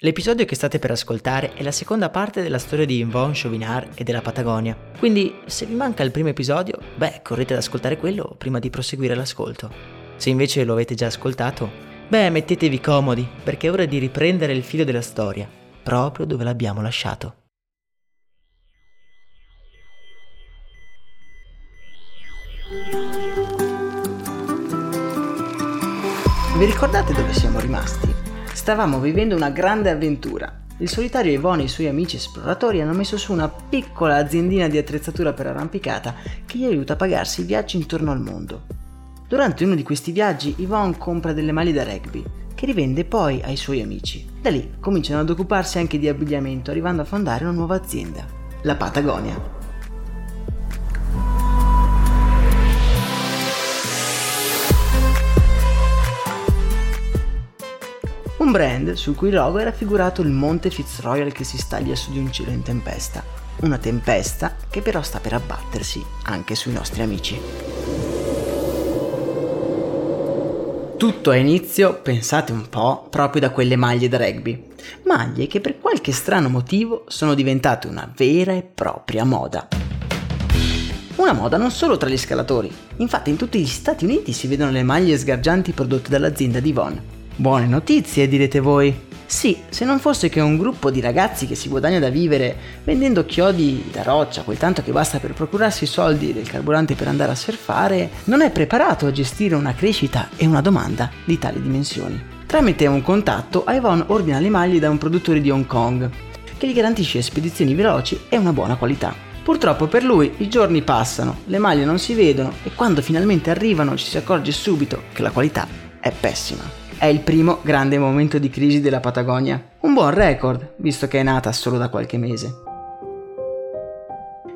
L'episodio che state per ascoltare è la seconda parte della storia di Yvonne Chauvinard e della Patagonia, quindi se vi manca il primo episodio, beh, correte ad ascoltare quello prima di proseguire l'ascolto. Se invece lo avete già ascoltato, beh, mettetevi comodi, perché è ora di riprendere il filo della storia, proprio dove l'abbiamo lasciato. Vi ricordate dove siamo rimasti? Stavamo vivendo una grande avventura. Il solitario Yvonne e i suoi amici esploratori hanno messo su una piccola aziendina di attrezzatura per arrampicata che gli aiuta a pagarsi i viaggi intorno al mondo. Durante uno di questi viaggi Yvonne compra delle maglie da rugby che rivende poi ai suoi amici. Da lì cominciano ad occuparsi anche di abbigliamento arrivando a fondare una nuova azienda, la Patagonia. Un brand sul cui logo è raffigurato il monte Fitzroyal che si staglia su di un cielo in tempesta. Una tempesta che però sta per abbattersi anche sui nostri amici. Tutto ha inizio, pensate un po', proprio da quelle maglie da rugby. Maglie che per qualche strano motivo sono diventate una vera e propria moda. Una moda non solo tra gli scalatori, infatti in tutti gli Stati Uniti si vedono le maglie sgargianti prodotte dall'azienda di Yvonne. Buone notizie, direte voi. Sì, se non fosse che un gruppo di ragazzi che si guadagna da vivere vendendo chiodi da roccia, quel tanto che basta per procurarsi i soldi del carburante per andare a surfare, non è preparato a gestire una crescita e una domanda di tali dimensioni. Tramite un contatto, Ivon ordina le maglie da un produttore di Hong Kong, che gli garantisce spedizioni veloci e una buona qualità. Purtroppo per lui i giorni passano, le maglie non si vedono e quando finalmente arrivano ci si accorge subito che la qualità è pessima. È il primo grande momento di crisi della Patagonia. Un buon record, visto che è nata solo da qualche mese.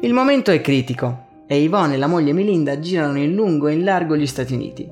Il momento è critico e Yvonne e la moglie Melinda girano in lungo e in largo gli Stati Uniti.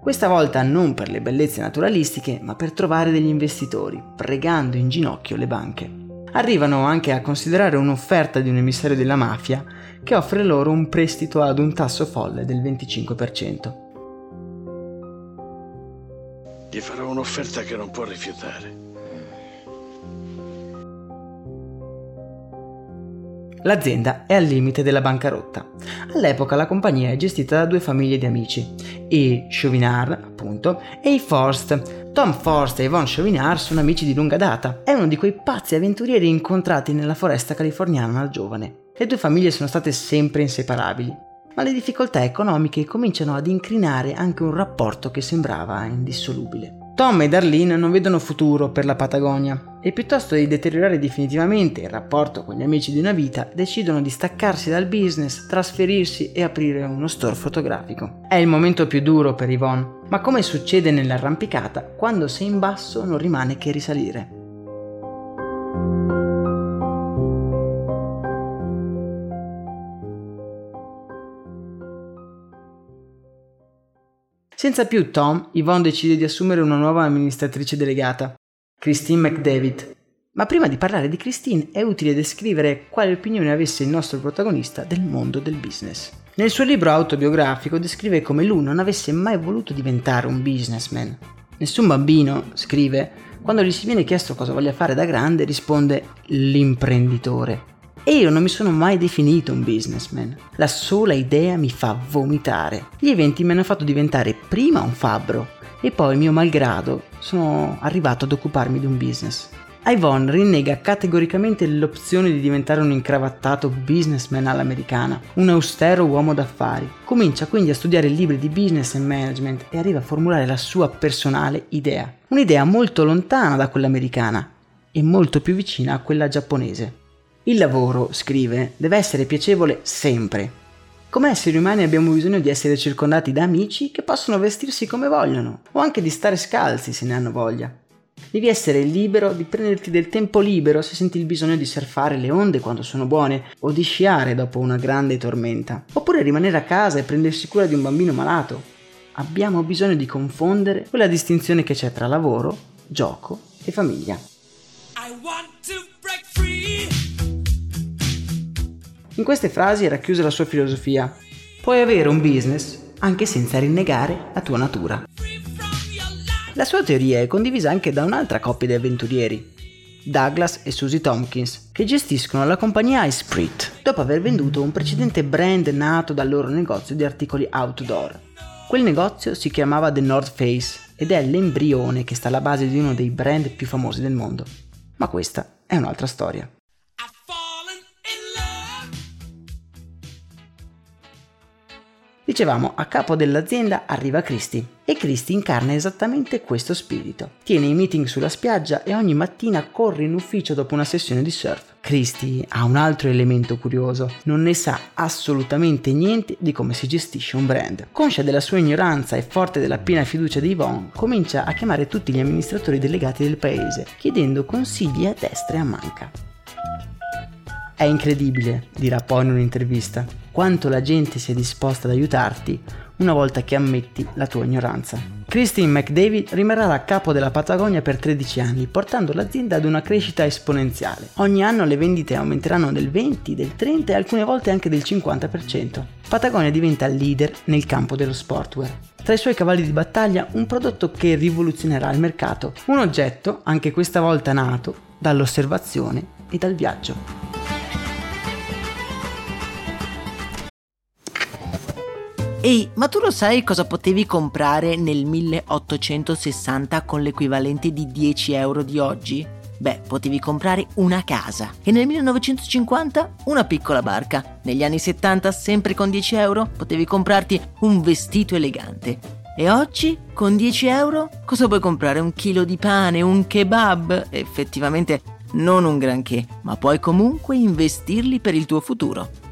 Questa volta non per le bellezze naturalistiche, ma per trovare degli investitori, pregando in ginocchio le banche. Arrivano anche a considerare un'offerta di un emissario della mafia che offre loro un prestito ad un tasso folle del 25%. Gli farò un'offerta che non può rifiutare. L'azienda è al limite della bancarotta. All'epoca la compagnia è gestita da due famiglie di amici, i Chauvinard, appunto, e i Forst. Tom Forst e Yvonne Chauvinard sono amici di lunga data. È uno di quei pazzi avventurieri incontrati nella foresta californiana da giovane. Le due famiglie sono state sempre inseparabili ma le difficoltà economiche cominciano ad incrinare anche un rapporto che sembrava indissolubile. Tom e Darlene non vedono futuro per la Patagonia e piuttosto di deteriorare definitivamente il rapporto con gli amici di una vita, decidono di staccarsi dal business, trasferirsi e aprire uno store fotografico. È il momento più duro per Yvonne, ma come succede nell'arrampicata, quando sei in basso non rimane che risalire. Senza più Tom, Yvonne decide di assumere una nuova amministratrice delegata, Christine McDavid. Ma prima di parlare di Christine è utile descrivere quale opinione avesse il nostro protagonista del mondo del business. Nel suo libro autobiografico descrive come lui non avesse mai voluto diventare un businessman. Nessun bambino, scrive, quando gli si viene chiesto cosa voglia fare da grande risponde l'imprenditore. E io non mi sono mai definito un businessman. La sola idea mi fa vomitare. Gli eventi mi hanno fatto diventare prima un fabbro e poi, mio malgrado, sono arrivato ad occuparmi di un business. Yvonne rinnega categoricamente l'opzione di diventare un incravattato businessman all'americana, un austero uomo d'affari. Comincia quindi a studiare libri di business e management e arriva a formulare la sua personale idea. Un'idea molto lontana da quella americana e molto più vicina a quella giapponese. Il lavoro, scrive, deve essere piacevole sempre. Come esseri umani abbiamo bisogno di essere circondati da amici che possono vestirsi come vogliono, o anche di stare scalzi se ne hanno voglia. Devi essere libero di prenderti del tempo libero se senti il bisogno di surfare le onde quando sono buone, o di sciare dopo una grande tormenta, oppure rimanere a casa e prendersi cura di un bambino malato. Abbiamo bisogno di confondere quella distinzione che c'è tra lavoro, gioco e famiglia. In queste frasi è racchiusa la sua filosofia. Puoi avere un business anche senza rinnegare la tua natura. La sua teoria è condivisa anche da un'altra coppia di avventurieri, Douglas e Susie Tompkins, che gestiscono la compagnia Esprit, dopo aver venduto un precedente brand nato dal loro negozio di articoli outdoor. Quel negozio si chiamava The North Face ed è l'embrione che sta alla base di uno dei brand più famosi del mondo. Ma questa è un'altra storia. Dicevamo, a capo dell'azienda arriva Christy e Christy incarna esattamente questo spirito. Tiene i meeting sulla spiaggia e ogni mattina corre in ufficio dopo una sessione di surf. Christy ha un altro elemento curioso, non ne sa assolutamente niente di come si gestisce un brand. Conscia della sua ignoranza e forte della piena fiducia di Yvonne, comincia a chiamare tutti gli amministratori delegati del paese, chiedendo consigli a destra e a manca. È incredibile, dirà poi in un'intervista, quanto la gente sia disposta ad aiutarti una volta che ammetti la tua ignoranza. Christine McDavid rimarrà a capo della Patagonia per 13 anni, portando l'azienda ad una crescita esponenziale. Ogni anno le vendite aumenteranno del 20, del 30 e alcune volte anche del 50%. Patagonia diventa leader nel campo dello sportwear. Tra i suoi cavalli di battaglia un prodotto che rivoluzionerà il mercato, un oggetto, anche questa volta nato, dall'osservazione e dal viaggio. Ehi, ma tu lo sai cosa potevi comprare nel 1860 con l'equivalente di 10 euro di oggi? Beh, potevi comprare una casa e nel 1950 una piccola barca. Negli anni 70, sempre con 10 euro, potevi comprarti un vestito elegante. E oggi, con 10 euro, cosa puoi comprare? Un chilo di pane, un kebab? Effettivamente non un granché, ma puoi comunque investirli per il tuo futuro.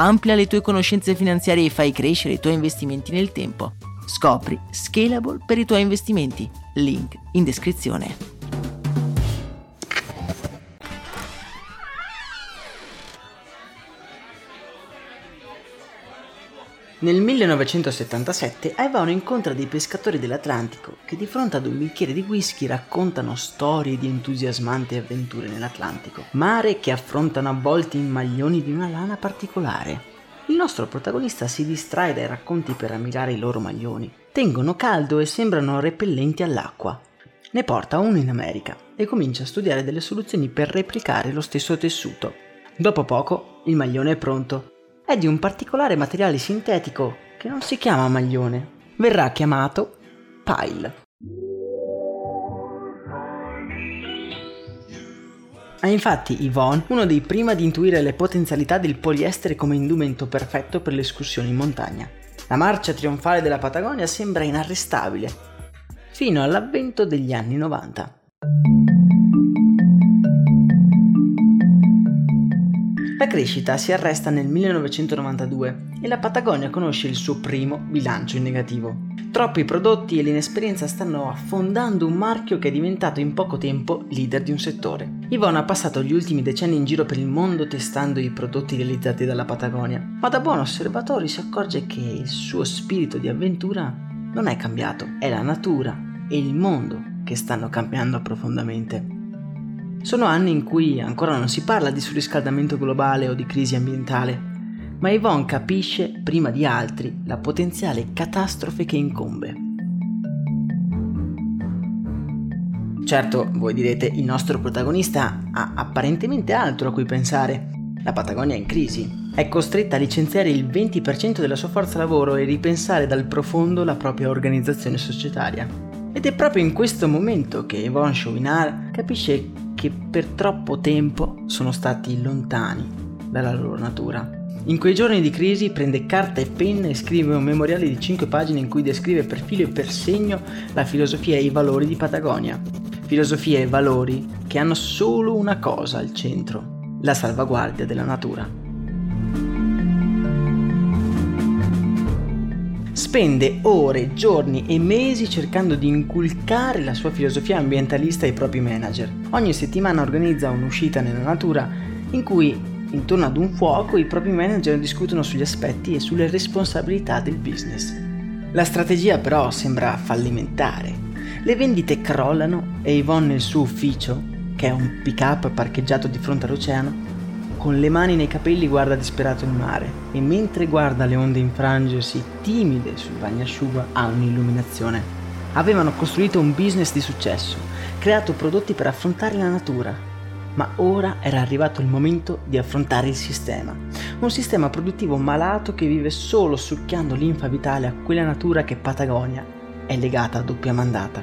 Amplia le tue conoscenze finanziarie e fai crescere i tuoi investimenti nel tempo. Scopri Scalable per i tuoi investimenti. Link in descrizione. Nel 1977 Ivano incontra dei pescatori dell'Atlantico che di fronte ad un bicchiere di whisky raccontano storie di entusiasmanti avventure nell'Atlantico, mare che affrontano avvolti in maglioni di una lana particolare. Il nostro protagonista si distrae dai racconti per ammirare i loro maglioni. Tengono caldo e sembrano repellenti all'acqua. Ne porta uno in America e comincia a studiare delle soluzioni per replicare lo stesso tessuto. Dopo poco il maglione è pronto. È di un particolare materiale sintetico che non si chiama maglione, verrà chiamato pile. È infatti Yvonne uno dei primi ad intuire le potenzialità del poliestere come indumento perfetto per le escursioni in montagna. La marcia trionfale della Patagonia sembra inarrestabile, fino all'avvento degli anni 90. La crescita si arresta nel 1992 e la Patagonia conosce il suo primo bilancio in negativo. Troppi prodotti e l'inesperienza stanno affondando un marchio che è diventato in poco tempo leader di un settore. Yvonne ha passato gli ultimi decenni in giro per il mondo testando i prodotti realizzati dalla Patagonia, ma da buon osservatore si accorge che il suo spirito di avventura non è cambiato, è la natura e il mondo che stanno cambiando profondamente. Sono anni in cui ancora non si parla di surriscaldamento globale o di crisi ambientale, ma Yvonne capisce prima di altri la potenziale catastrofe che incombe. Certo, voi direte, il nostro protagonista ha apparentemente altro a cui pensare. La Patagonia è in crisi. È costretta a licenziare il 20% della sua forza lavoro e ripensare dal profondo la propria organizzazione societaria. Ed è proprio in questo momento che Yvonne Chauvinard capisce che per troppo tempo sono stati lontani dalla loro natura. In quei giorni di crisi prende carta e penna e scrive un memoriale di 5 pagine in cui descrive per filo e per segno la filosofia e i valori di Patagonia. Filosofia e valori che hanno solo una cosa al centro, la salvaguardia della natura. Spende ore, giorni e mesi cercando di inculcare la sua filosofia ambientalista ai propri manager. Ogni settimana organizza un'uscita nella natura in cui Intorno ad un fuoco i propri manager discutono sugli aspetti e sulle responsabilità del business. La strategia però sembra fallimentare. Le vendite crollano e Yvonne nel suo ufficio, che è un pick-up parcheggiato di fronte all'oceano, con le mani nei capelli guarda disperato il mare e mentre guarda le onde infrangersi timide sul bagnasciuga ha un'illuminazione. Avevano costruito un business di successo, creato prodotti per affrontare la natura, ma ora era arrivato il momento di affrontare il sistema. Un sistema produttivo malato che vive solo succhiando l'infa vitale a quella natura che Patagonia è legata a doppia mandata.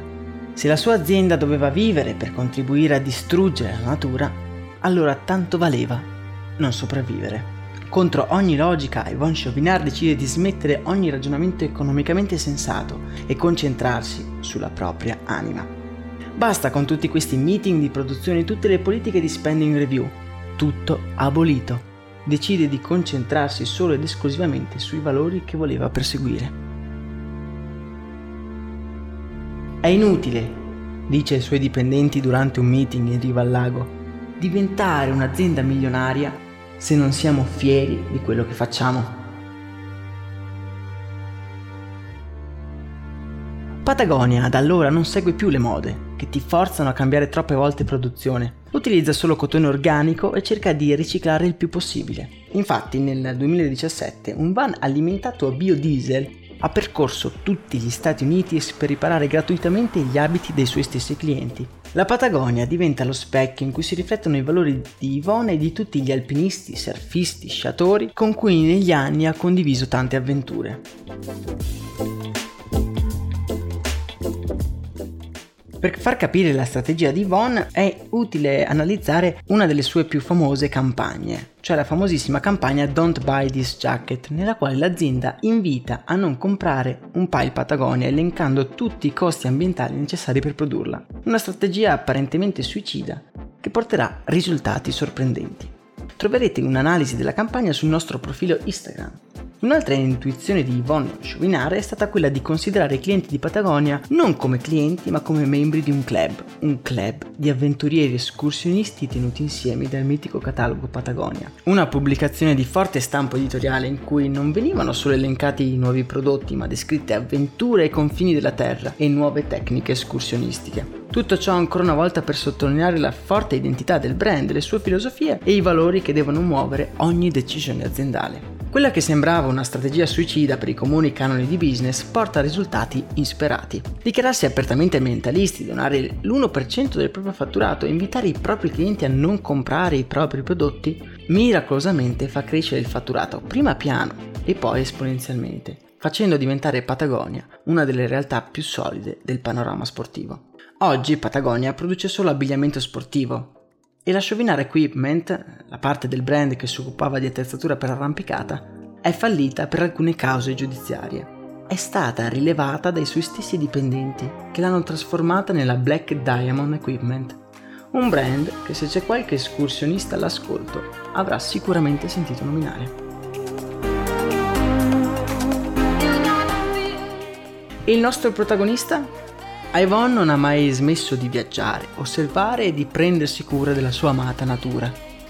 Se la sua azienda doveva vivere per contribuire a distruggere la natura, allora tanto valeva non sopravvivere. Contro ogni logica, Yvonne Chauvinard decide di smettere ogni ragionamento economicamente sensato e concentrarsi sulla propria anima. Basta con tutti questi meeting di produzione e tutte le politiche di spending review. Tutto abolito. Decide di concentrarsi solo ed esclusivamente sui valori che voleva perseguire. È inutile, dice ai suoi dipendenti durante un meeting in riva al lago, diventare un'azienda milionaria se non siamo fieri di quello che facciamo. Patagonia da allora non segue più le mode, che ti forzano a cambiare troppe volte produzione. Utilizza solo cotone organico e cerca di riciclare il più possibile. Infatti nel 2017 un van alimentato a biodiesel ha percorso tutti gli Stati Uniti per riparare gratuitamente gli abiti dei suoi stessi clienti. La Patagonia diventa lo specchio in cui si riflettono i valori di Ivone e di tutti gli alpinisti, surfisti, sciatori con cui negli anni ha condiviso tante avventure. Per far capire la strategia di Yvonne è utile analizzare una delle sue più famose campagne, cioè la famosissima campagna Don't Buy This Jacket, nella quale l'azienda invita a non comprare un pile Patagonia elencando tutti i costi ambientali necessari per produrla. Una strategia apparentemente suicida che porterà risultati sorprendenti. Troverete un'analisi della campagna sul nostro profilo Instagram. Un'altra intuizione di Yvonne Chauvinard è stata quella di considerare i clienti di Patagonia non come clienti ma come membri di un club, un club di avventurieri escursionisti tenuti insieme dal mitico catalogo Patagonia. Una pubblicazione di forte stampo editoriale in cui non venivano solo elencati i nuovi prodotti ma descritte avventure ai confini della terra e nuove tecniche escursionistiche. Tutto ciò ancora una volta per sottolineare la forte identità del brand, le sue filosofie e i valori che devono muovere ogni decisione aziendale. Quella che sembrava una strategia suicida per i comuni canoni di business porta a risultati insperati. Dichiararsi apertamente mentalisti, donare l'1% del proprio fatturato e invitare i propri clienti a non comprare i propri prodotti, miracolosamente fa crescere il fatturato prima piano e poi esponenzialmente, facendo diventare Patagonia una delle realtà più solide del panorama sportivo. Oggi Patagonia produce solo abbigliamento sportivo, e la Chauvinard Equipment, la parte del brand che si occupava di attrezzatura per arrampicata, è fallita per alcune cause giudiziarie. È stata rilevata dai suoi stessi dipendenti che l'hanno trasformata nella Black Diamond Equipment, un brand che se c'è qualche escursionista all'ascolto avrà sicuramente sentito nominare. Il nostro protagonista Yvonne non ha mai smesso di viaggiare, osservare e di prendersi cura della sua amata natura.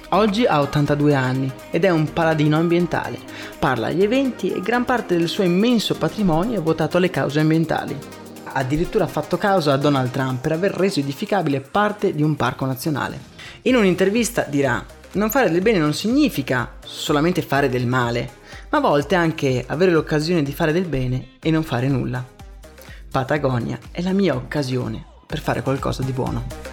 Oggi ha 82 anni ed è un paladino ambientale. Parla agli eventi e gran parte del suo immenso patrimonio è votato alle cause ambientali. Ha addirittura fatto causa a Donald Trump per aver reso edificabile parte di un parco nazionale. In un'intervista dirà: Non fare del bene non significa solamente fare del male, ma a volte anche avere l'occasione di fare del bene e non fare nulla. Patagonia è la mia occasione per fare qualcosa di buono.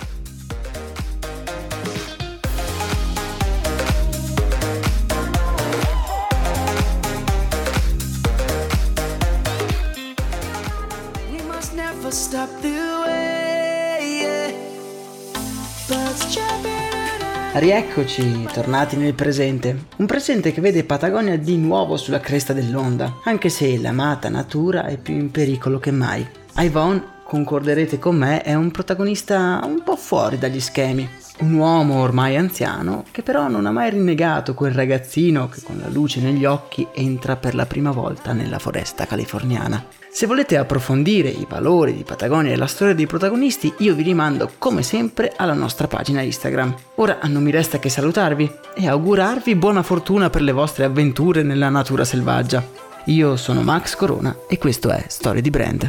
Rieccoci, tornati nel presente. Un presente che vede Patagonia di nuovo sulla cresta dell'onda, anche se l'amata natura è più in pericolo che mai. Yvonne, concorderete con me, è un protagonista un po' fuori dagli schemi. Un uomo ormai anziano che però non ha mai rinnegato quel ragazzino che con la luce negli occhi entra per la prima volta nella foresta californiana. Se volete approfondire i valori di Patagonia e la storia dei protagonisti, io vi rimando come sempre alla nostra pagina Instagram. Ora non mi resta che salutarvi e augurarvi buona fortuna per le vostre avventure nella natura selvaggia. Io sono Max Corona e questo è Storie di Brand.